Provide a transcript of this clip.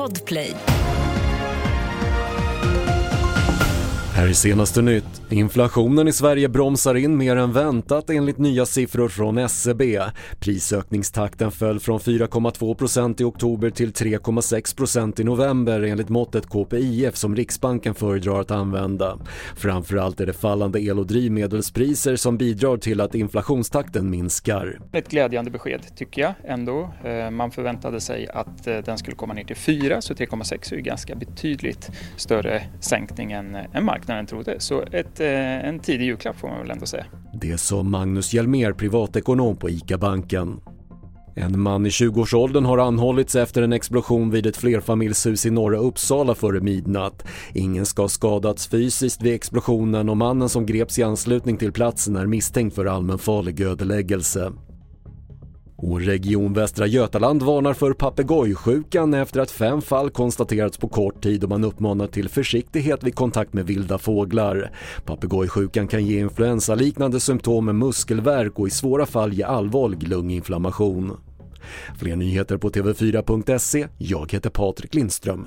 Podplay. Här är senaste nytt. Inflationen i Sverige bromsar in mer än väntat enligt nya siffror från SCB. Prisökningstakten föll från 4,2% i oktober till 3,6% i november enligt måttet KPIF som Riksbanken föredrar att använda. Framförallt är det fallande el och drivmedelspriser som bidrar till att inflationstakten minskar. Ett glädjande besked tycker jag ändå. Eh, man förväntade sig att eh, den skulle komma ner till 4 så 3,6 är ju ganska betydligt större sänkning än, marknaden marknaden trodde. Så ett, eh, en tidig julklapp får man väl ändå säga. Det sa Magnus Hjelmér, privatekonom på ICA-banken. En man i 20-årsåldern har anhållits efter en explosion vid ett flerfamiljshus i norra Uppsala före midnatt. Ingen ska ha skadats fysiskt vid explosionen och mannen som greps i anslutning till platsen är misstänkt för allmänfarlig ödeläggelse. Och Region Västra Götaland varnar för papegojsjukan efter att fem fall konstaterats på kort tid och man uppmanar till försiktighet vid kontakt med vilda fåglar. Papegojsjukan kan ge influensaliknande symptom med muskelvärk och i svåra fall ge allvarlig lunginflammation. Fler nyheter på TV4.se. Jag heter Patrik Lindström.